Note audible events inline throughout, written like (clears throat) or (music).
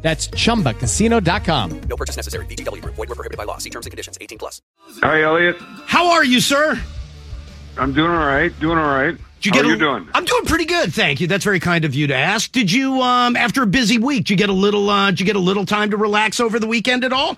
That's chumbacasino.com. No purchase necessary. VGW Group. Void were prohibited by law. See terms and conditions. 18 plus. Hi, Elliot. How are you, sir? I'm doing all right. Doing all right. Did How get are a- you doing? I'm doing pretty good, thank you. That's very kind of you to ask. Did you, um, after a busy week, did you get a little, uh, did you get a little time to relax over the weekend at all?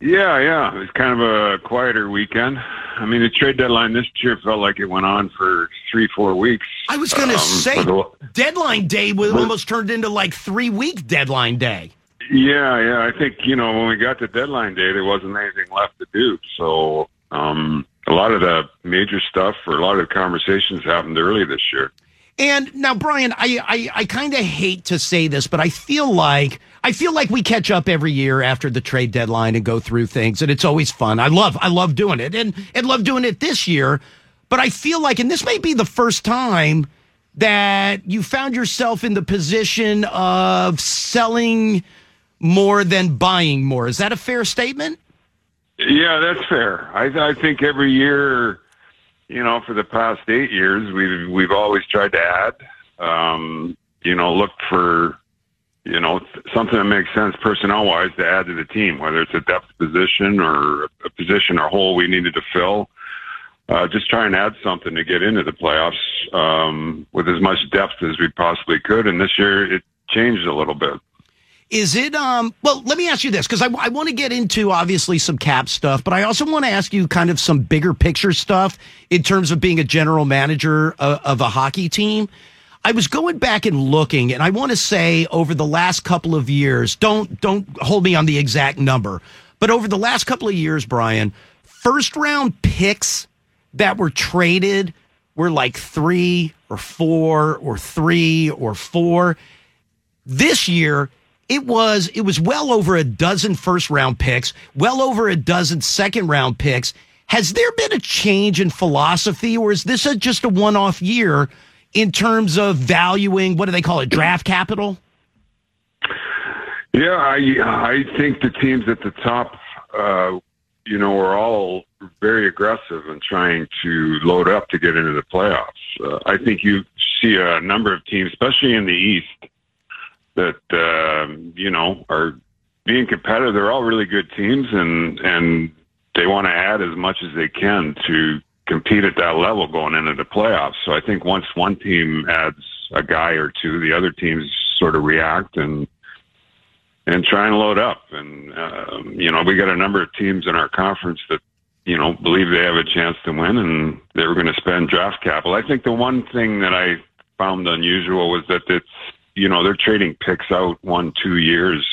Yeah, yeah. It was kind of a quieter weekend. I mean, the trade deadline this year felt like it went on for three, four weeks. I was going to Um, say, a- deadline day was almost turned into like three week deadline day. Yeah, yeah. I think you know when we got to deadline day, there wasn't anything left to do. So um, a lot of the major stuff or a lot of the conversations happened early this year. And now, Brian, I I, I kind of hate to say this, but I feel like I feel like we catch up every year after the trade deadline and go through things, and it's always fun. I love I love doing it, and and love doing it this year. But I feel like, and this may be the first time that you found yourself in the position of selling more than buying more. Is that a fair statement? Yeah, that's fair. I, I think every year, you know, for the past eight years, we've we've always tried to add. Um, you know, look for you know something that makes sense personnel wise to add to the team, whether it's a depth position or a position or hole we needed to fill. Uh, just try and add something to get into the playoffs um, with as much depth as we possibly could. And this year, it changed a little bit. Is it um well let me ask you this because I, I want to get into obviously some cap stuff but I also want to ask you kind of some bigger picture stuff in terms of being a general manager of, of a hockey team. I was going back and looking and I want to say over the last couple of years don't don't hold me on the exact number but over the last couple of years Brian first round picks that were traded were like 3 or 4 or 3 or 4 this year it was it was well over a dozen first round picks, well over a dozen second round picks. Has there been a change in philosophy, or is this a, just a one off year in terms of valuing what do they call it, draft capital? Yeah, I I think the teams at the top, uh, you know, are all very aggressive in trying to load up to get into the playoffs. Uh, I think you see a number of teams, especially in the East, that um, you know are being competitive. They're all really good teams, and and they want to add as much as they can to compete at that level going into the playoffs. So I think once one team adds a guy or two, the other teams sort of react and and try and load up. And um, you know, we got a number of teams in our conference that you know believe they have a chance to win, and they were going to spend draft capital. I think the one thing that I found unusual was that it's you know they're trading picks out one two years,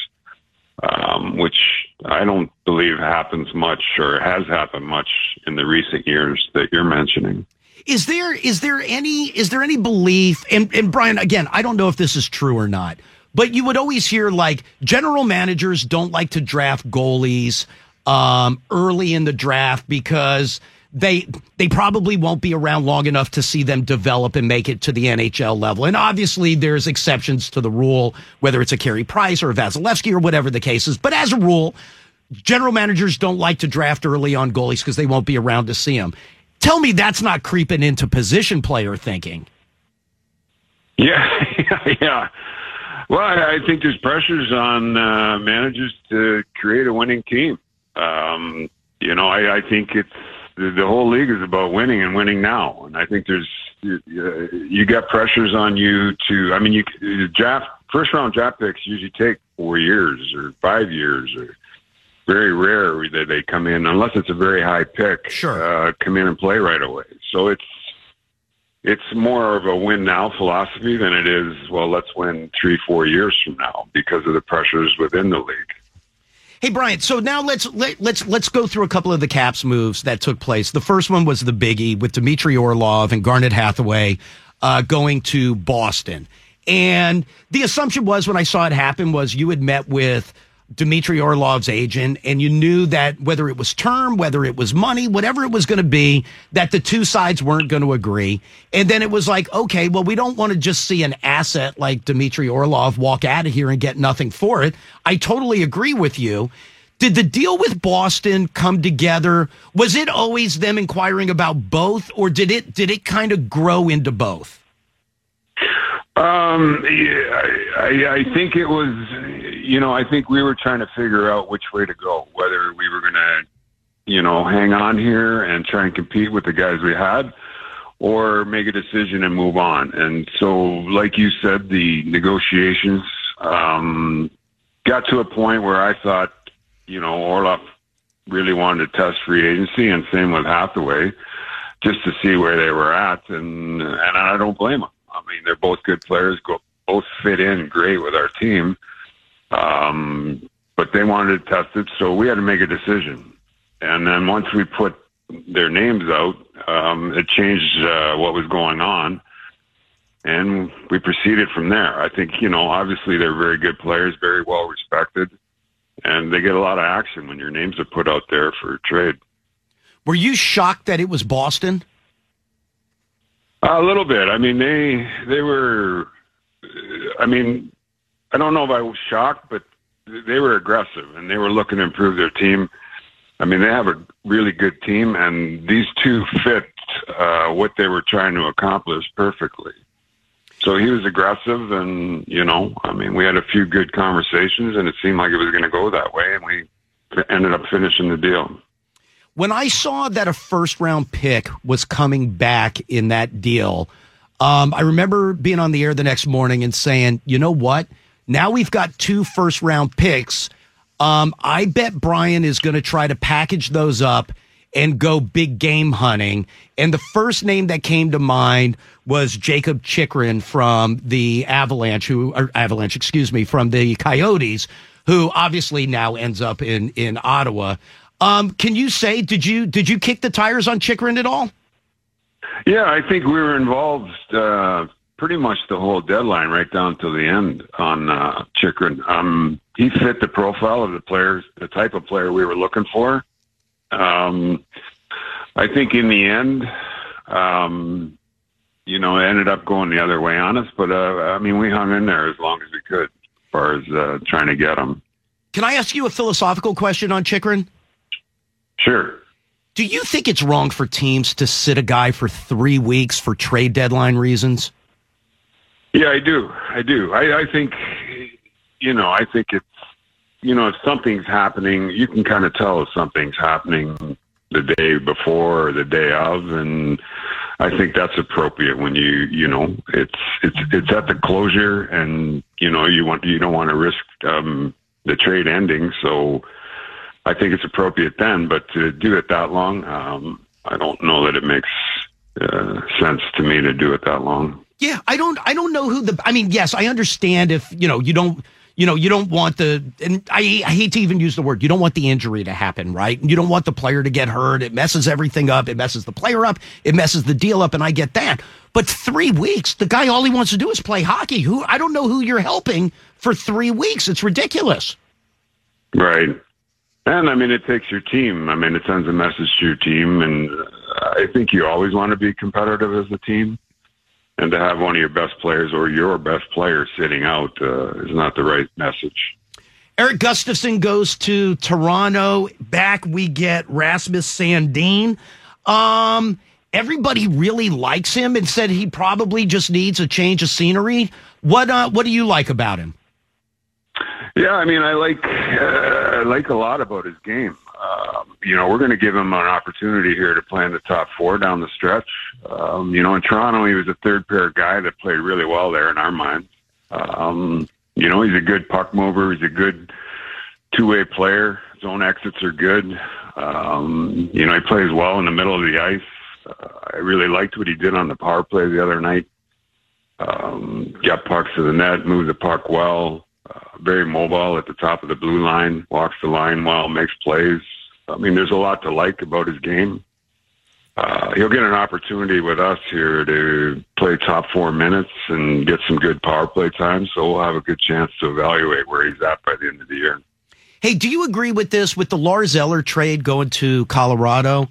um, which I don't believe happens much or has happened much in the recent years that you're mentioning. Is there is there any is there any belief and, and Brian again, I don't know if this is true or not, but you would always hear like general managers don't like to draft goalies um, early in the draft because they they probably won't be around long enough to see them develop and make it to the NHL level. And obviously there's exceptions to the rule, whether it's a Carey Price or a Vasilevskiy or whatever the case is. But as a rule, general managers don't like to draft early on goalies because they won't be around to see them. Tell me that's not creeping into position player thinking. Yeah, (laughs) yeah. Well, I, think there's pressures on uh, managers to create a winning team. Um, you know, I, I think it's the, the whole league is about winning and winning now. And I think there's you, you got pressures on you to. I mean, you you draft first round draft picks usually take four years or five years or very rare that they come in unless it's a very high pick. Sure. uh, come in and play right away. So it's it's more of a win now philosophy than it is well let's win three four years from now because of the pressures within the league. Hey Brian, so now let's let, let's let's go through a couple of the Caps moves that took place. The first one was the biggie with Dmitry Orlov and Garnet Hathaway uh, going to Boston, and the assumption was when I saw it happen was you had met with Dmitry Orlov's agent, and you knew that whether it was term, whether it was money, whatever it was going to be, that the two sides weren't going to agree. And then it was like, okay, well, we don't want to just see an asset like Dmitry Orlov walk out of here and get nothing for it. I totally agree with you. Did the deal with Boston come together? Was it always them inquiring about both, or did it did it kind of grow into both? Um, I, I think it was, you know, I think we were trying to figure out which way to go, whether we were going to, you know, hang on here and try and compete with the guys we had or make a decision and move on. And so, like you said, the negotiations, um, got to a point where I thought, you know, Orlov really wanted to test free agency and same with Hathaway just to see where they were at. And, and I don't blame them. I mean, they're both good players, go, both fit in great with our team. Um, but they wanted to test it, so we had to make a decision. And then once we put their names out, um, it changed uh, what was going on, and we proceeded from there. I think you know, obviously they're very good players, very well respected, and they get a lot of action when your names are put out there for trade. Were you shocked that it was Boston? A little bit. I mean, they they were. I mean, I don't know if I was shocked, but they were aggressive and they were looking to improve their team. I mean, they have a really good team, and these two fit uh, what they were trying to accomplish perfectly. So he was aggressive, and you know, I mean, we had a few good conversations, and it seemed like it was going to go that way, and we ended up finishing the deal. When I saw that a first round pick was coming back in that deal, um, I remember being on the air the next morning and saying, you know what? Now we've got two first round picks. Um, I bet Brian is going to try to package those up and go big game hunting. And the first name that came to mind was Jakob Chychrun from the Avalanche, who Avalanche, excuse me, from the Coyotes, who obviously now ends up in in Ottawa. Um, can you say did you did you kick the tires on Chychrun at all? Yeah, I think we were involved uh, pretty much the whole deadline, right down to the end on uh, Chychrun. Um, he fit the profile of the players, the type of player we were looking for. Um, I think in the end, um, you know, it ended up going the other way on us. But uh, I mean, we hung in there as long as we could, as far as uh, trying to get him. Can I ask you a philosophical question on Chychrun? Sure. Do you think it's wrong for teams to sit a guy for three weeks for trade deadline reasons? Yeah, I do. I do. I, I think, you know, I think it's, you know, if something's happening, you can kind of tell if something's happening the day before or the day of, and I think that's appropriate when you, you know, it's it's it's at the closure, and you know, you want you don't want to risk um, the trade ending, so I think it's appropriate then. But to do it that long, um, I don't know that it makes uh, sense to me to do it that long. Yeah, I don't. I don't know who the. I mean, yes, I understand if you know you don't. You know, you don't want the, and I, I hate to even use the word, you don't want the injury to happen, right? You don't want the player to get hurt. It messes everything up. It messes the player up. It messes the deal up, and I get that. But three weeks, the guy, all he wants to do is play hockey. Who, I don't know who you're helping for three weeks. It's ridiculous. Right. And I mean, it takes your team. I mean, it sends a message to your team, and I think you always want to be competitive as a team. And to have one of your best players or your best player sitting out uh, is not the right message. Erik Gustafsson goes to Toronto. Back we get Rasmus Sandin. Um, everybody really likes him and said he probably just needs a change of scenery. What uh, what do you like about him? Yeah, I mean, I like uh, I like a lot about his game. Um, you know, we're going to give him an opportunity here to play in the top four down the stretch. Um, you know, in Toronto, he was a third pair guy that played really well there in our minds. Um, you know, he's a good puck mover. He's a good two way player. Own exits are good. Um, you know, he plays well in the middle of the ice. Uh, I really liked what he did on the power play the other night. Um, got pucks to the net, moved the puck well uh, very mobile at the top of the blue line, walks the line well, makes plays. I mean, there's a lot to like about his game. Uh, he'll get an opportunity with us here to play top four minutes and get some good power play time. So we'll have a good chance to evaluate where he's at by the end of the year. Hey, do you agree with this with the Lars Eller trade going to Colorado?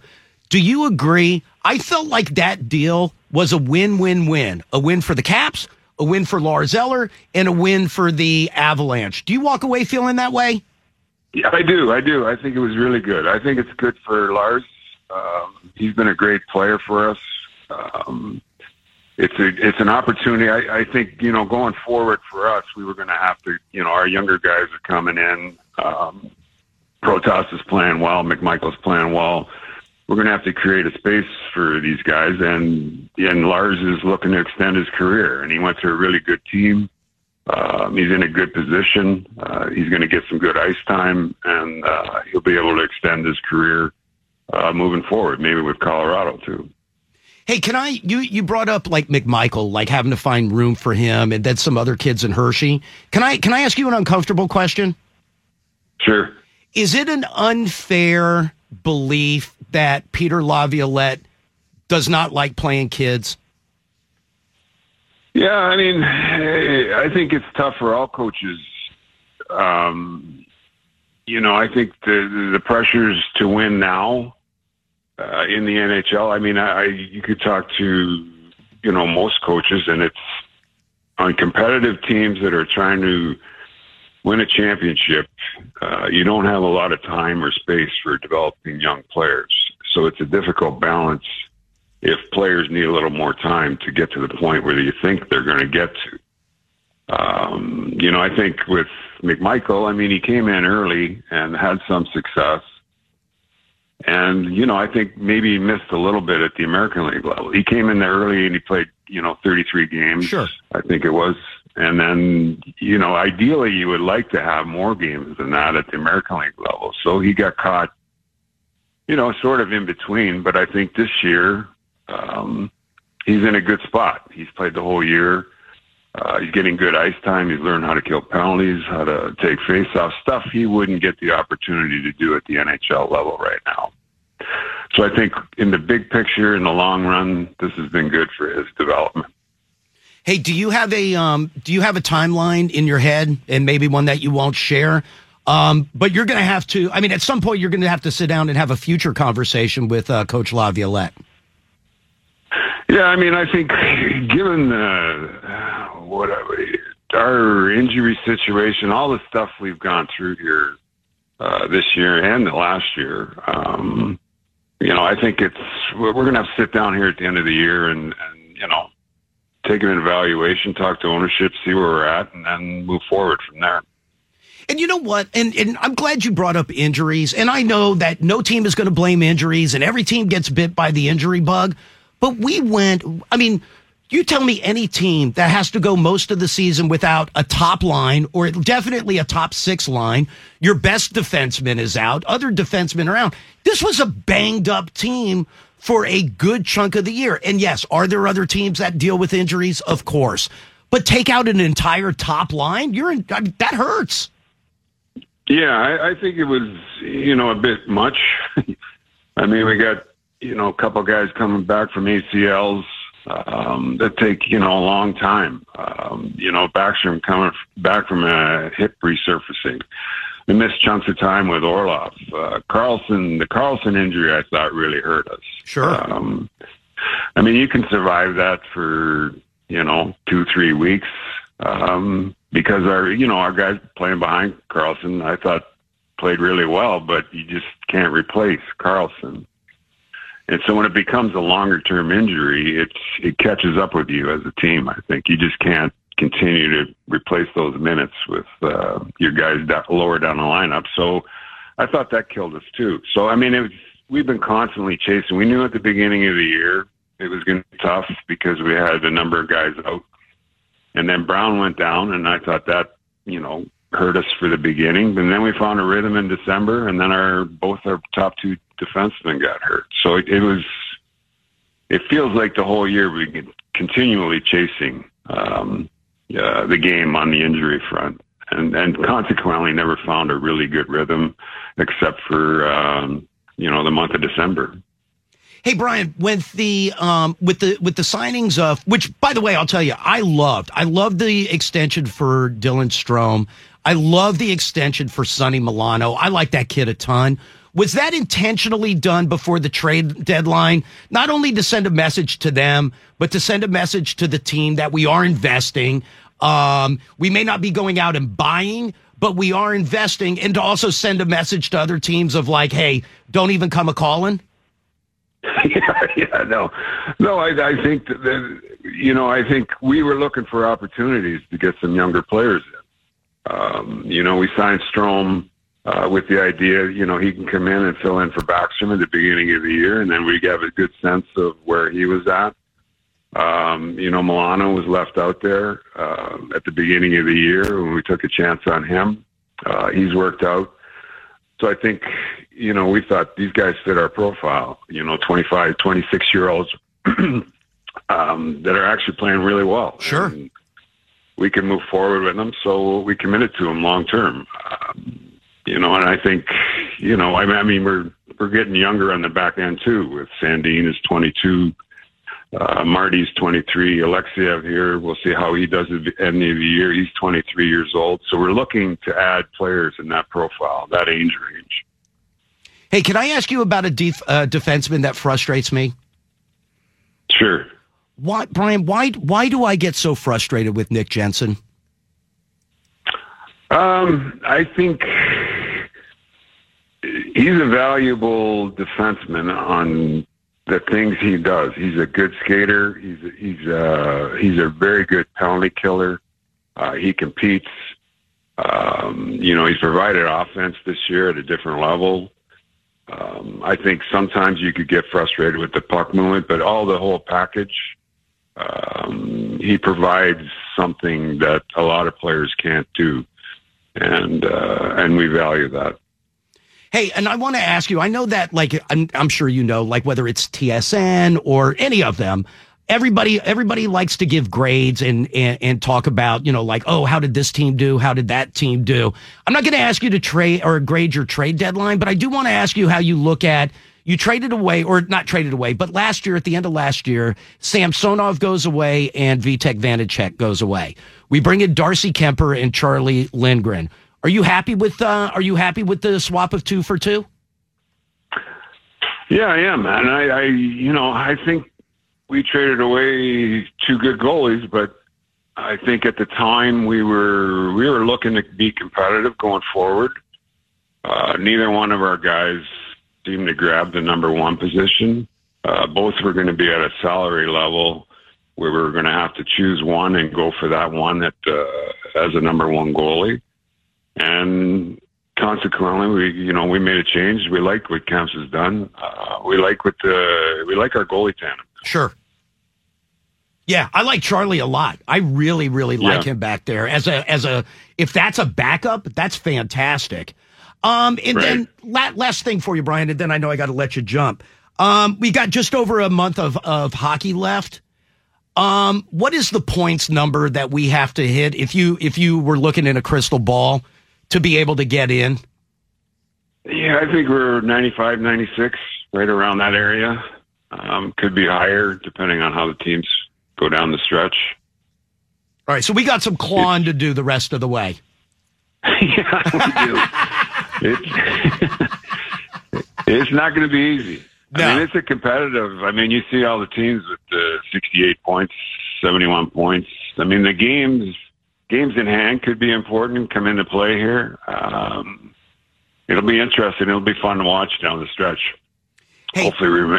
Do you agree? I felt like that deal was a win-win-win. A win for the Caps, a win for Lars Eller, and a win for the Avalanche. Do you walk away feeling that way? Yeah, I do. I do. I think it was really good. I think it's good for Lars. Um, he's been a great player for us. Um, it's a it's an opportunity. I, I think you know going forward for us, we were going to have to you know our younger guys are coming in. Um, Protas is playing well. McMichael's playing well. We're going to have to create a space for these guys, and and Lars is looking to extend his career, and he went to a really good team. Um, he's in a good position. Uh, he's going to get some good ice time, and uh, he'll be able to extend his career uh, moving forward, maybe with Colorado too. Hey, can I? You you brought up like McMichael, like having to find room for him, and then some other kids in Hershey. Can I can I ask you an uncomfortable question? Sure. Is it an unfair belief that Peter Laviolette does not like playing kids? Yeah, I mean, I think it's tough for all coaches. Um, you know, I think the the pressures to win now uh, in the NHL. I mean, I, you could talk to you know most coaches, and it's on competitive teams that are trying to win a championship. Uh, you don't have a lot of time or space for developing young players, so it's a difficult balance if players need a little more time to get to the point where you think they're going to get to. Um, you know, I think with McMichael, I mean, he came in early and had some success. And, you know, I think maybe he missed a little bit at the American League level. He came in there early and he played, you know, 33 games. Sure. I think it was. And then, you know, ideally you would like to have more games than that at the American League level. So he got caught, you know, sort of in between. But I think this year, um, he's in a good spot. He's played the whole year. Uh, he's getting good ice time. He's learned how to kill penalties, how to take faceoff stuff he wouldn't get the opportunity to do at the NHL level right now. So I think in the big picture, in the long run, this has been good for his development. Hey, do you have a um, do you have a timeline in your head, and maybe one that you won't share? Um, but you're going to have to. I mean, at some point, you're going to have to sit down and have a future conversation with uh, Coach Laviolette. Yeah, I mean, I think given uh, what our injury situation, all the stuff we've gone through here uh, this year and the last year, um, you know, I think it's we're going to have to sit down here at the end of the year and, and you know take an evaluation, talk to ownership, see where we're at, and then move forward from there. And you know what? And and I'm glad you brought up injuries. And I know that no team is going to blame injuries, and every team gets bit by the injury bug. But we went, I mean, you tell me any team that has to go most of the season without a top line or definitely a top six line. Your best defenseman is out, other defensemen around. This was a banged up team for a good chunk of the year. And yes, are there other teams that deal with injuries? Of course. But take out an entire top line, you're in, I mean, that hurts. Yeah, I, I think it was, you know, a bit much. (laughs) I mean, we got you know, a couple guys coming back from ACLs um, that take you know a long time. Um, you know, Backstrom coming back from a hip resurfacing. We missed chunks of time with Orlov. Uh, Carlson, the Carlson injury, I thought really hurt us. Sure. Um, I mean, you can survive that for you know two, three weeks um, because our you know our guys playing behind Carlson, I thought played really well, but you just can't replace Carlson. And so when it becomes a longer term injury, it's it catches up with you as a team. I think you just can't continue to replace those minutes with uh, your guys da- lower down the lineup. So I thought that killed us too. So I mean, it was, we've been constantly chasing. We knew at the beginning of the year it was going to be tough because we had a number of guys out, and then Brown went down, and I thought that you know hurt us for the beginning. And then we found a rhythm in December, and then our both our top two defensemen got hurt. So it, it was. It feels like the whole year we've been continually chasing um, uh, the game on the injury front, and and consequently never found a really good rhythm, except for um, you know the month of December. Hey Brian, with the um, with the with the signings of which, by the way, I'll tell you, I loved. I loved the extension for Dylan Strome. I love the extension for Sonny Milano. I like that kid a ton. Was that intentionally done before the trade deadline? Not only to send a message to them, but to send a message to the team that we are investing. Um, we may not be going out and buying, but we are investing, and to also send a message to other teams of like, hey, don't even come a calling. (laughs) yeah, no, no. I, I think that, that you know, I think we were looking for opportunities to get some younger players in. Um, you know, we signed Strome uh, with the idea, you know, he can come in and fill in for Backstrom at the beginning of the year, and then we have a good sense of where he was at. Um, you know, Milano was left out there uh, at the beginning of the year when we took a chance on him. Uh, he's worked out. So I think, you know, we thought these guys fit our profile, you know, 25, 26 year olds (clears throat) um, that are actually playing really well. Sure. And we can move forward with them. So we committed to them long term. Um, you know, and I think, you know, I mean, I mean, we're, we're getting younger on the back end too with Sandin is 22. Uh, Marty's 23. Alexeyev here, we'll see how he does at the end of the year. He's 23 years old. So we're looking to add players in that profile, that age range. Hey, can I ask you about a def- uh, defenseman that frustrates me? Sure. Why, Brian? Why why do I get so frustrated with Nick Jensen? Um, I think he's a valuable defenseman on the things he does. He's a good skater. He's he's uh he's a very good penalty killer. Uh, he competes. Um, you know, he's provided offense this year at a different level. Um, I think sometimes you could get frustrated with the puck movement, but all the whole package, um, he provides something that a lot of players can't do, and uh, and we value that. Hey, and I want to ask you. I know that, like, I'm, I'm sure you know, like whether it's TSN or any of them, everybody everybody likes to give grades and, and and talk about you know like oh how did this team do? How did that team do? I'm not going to ask you to trade or grade your trade deadline but i do want to ask you how you look at you traded away or not traded away but last year at the end of last year samsonov goes away and vitek vanecek goes away. We bring in darcy kuemper and charlie lindgren are you happy with uh, are you happy with the swap of two for two Yeah, I am, man. I, I, you know, I think we traded away two good goalies, but I think at the time we were we were looking to be competitive going forward. Uh, neither one of our guys seemed to grab the number one position. Uh, both were going to be at a salary level where we were going to have to choose one and go for that one at uh, as a number one goalie. And consequently, we you know we made a change. We like what Kemps has done. Uh, we like what the we like our goalie tandem. Sure. Yeah, I like Charlie a lot. I really, really like Yeah. him back there as a as a if that's a backup, that's fantastic. Um, and Right. then la- last thing for you, Brian, and then I know I got to let you jump. Um, we got just over a month of of hockey left. Um, what is the points number that we have to hit if you if you were looking in a crystal ball to be able to get in? Yeah, I think we're 95, 96, right around that area. Um, could be higher depending on how the teams go down the stretch. All right, so we got some clawing to do the rest of the way. (laughs) yeah, we do. it's, (laughs) it's not going to be easy. No. I mean, it's a competitive. I mean, you see all the teams with the 68 points, 71 points. I mean, the games, games in hand could be important, come into play here. Um, it'll be interesting. It'll be fun to watch down the stretch. Hey, Hopefully, we,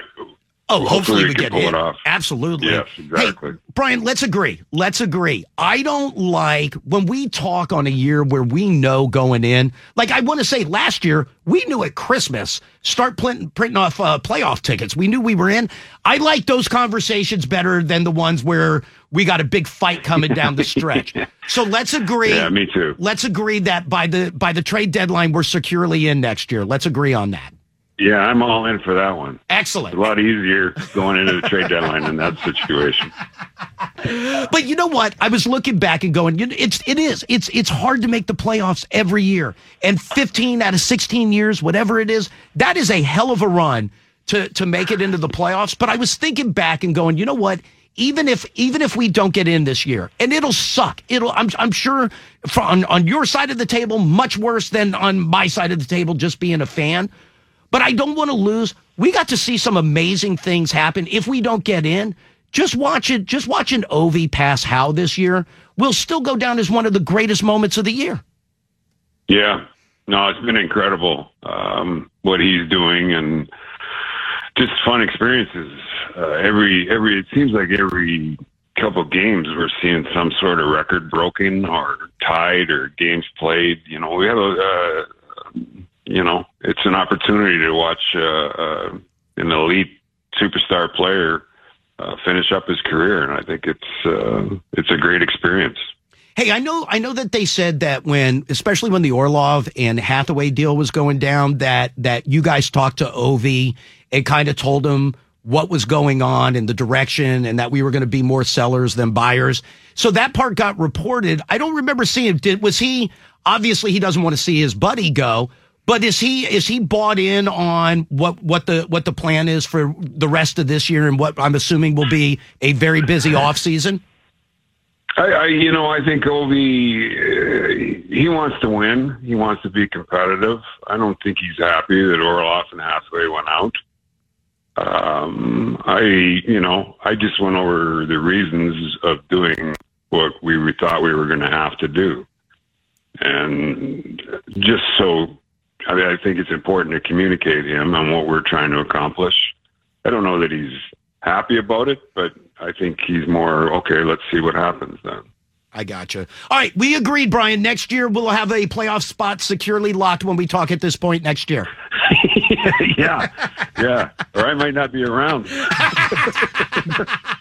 Oh, hopefully, Hopefully we get it off. Absolutely. Yes, exactly. Hey, Brian, let's agree. Let's agree. I don't like when we talk on a year where we know going in. Like I want to say, last year we knew at Christmas start printing, printing off uh, playoff tickets. We knew we were in. I like those conversations better than the ones where we got a big fight coming down the stretch. (laughs) So let's agree. Yeah, me too. Let's agree that by the by the trade deadline we're securely in next year. Let's agree on that. Yeah, I'm all in for that one. Excellent. It's a lot easier going into the trade deadline in that situation. (laughs) But you know what? I was looking back and going, it's it is. It's it's hard to make the playoffs every year. And 15 out of 16 years, whatever it is, that is a hell of a run to to make it into the playoffs. But I was thinking back and going, you know what? even if even if we don't get in this year, and it'll suck. It'll I'm I'm sure for, on on your side of the table much worse than on my side of the table just being a fan. But I don't want to lose. We got to see some amazing things happen. If we don't get in, just watch it. Just watching Ovi pass Howe this year will still go down as one of the greatest moments of the year. Yeah, no, it's been incredible um, what he's doing and just fun experiences. Uh, every every it seems like every couple games we're seeing some sort of record broken or tied or games played. You know, we have a uh, you know it's an opportunity to watch uh, uh, an elite superstar player uh, finish up his career, and I think it's uh, it's a great experience. Hey, I know, I know that they said that when, especially when the Orlov and Hathaway deal was going down, that that you guys talked to Ovi and kind of told him what was going on and the direction, and that we were going to be more sellers than buyers. So that part got reported. I don't remember seeing. Did was he? Obviously, he doesn't want to see his buddy go. But is he is he bought in on what what the what the plan is for the rest of this year and what I'm assuming will be a very busy (laughs) off season? I, I you know, I think Ovi, uh, he wants to win. He wants to be competitive. I don't think he's happy that Orlov and Hathaway went out. Um, I, you know, I just went over the reasons of doing what we thought we were going to have to do, and just so, I mean, I think it's important to communicate him on what we're trying to accomplish. I don't know that he's happy about it, but I think he's more okay. Let's see what happens then. I gotcha. All right, we agreed, Brian. Next year we'll have a playoff spot securely locked when we talk at this point next year. (laughs) yeah, yeah. Or I might not be around. (laughs)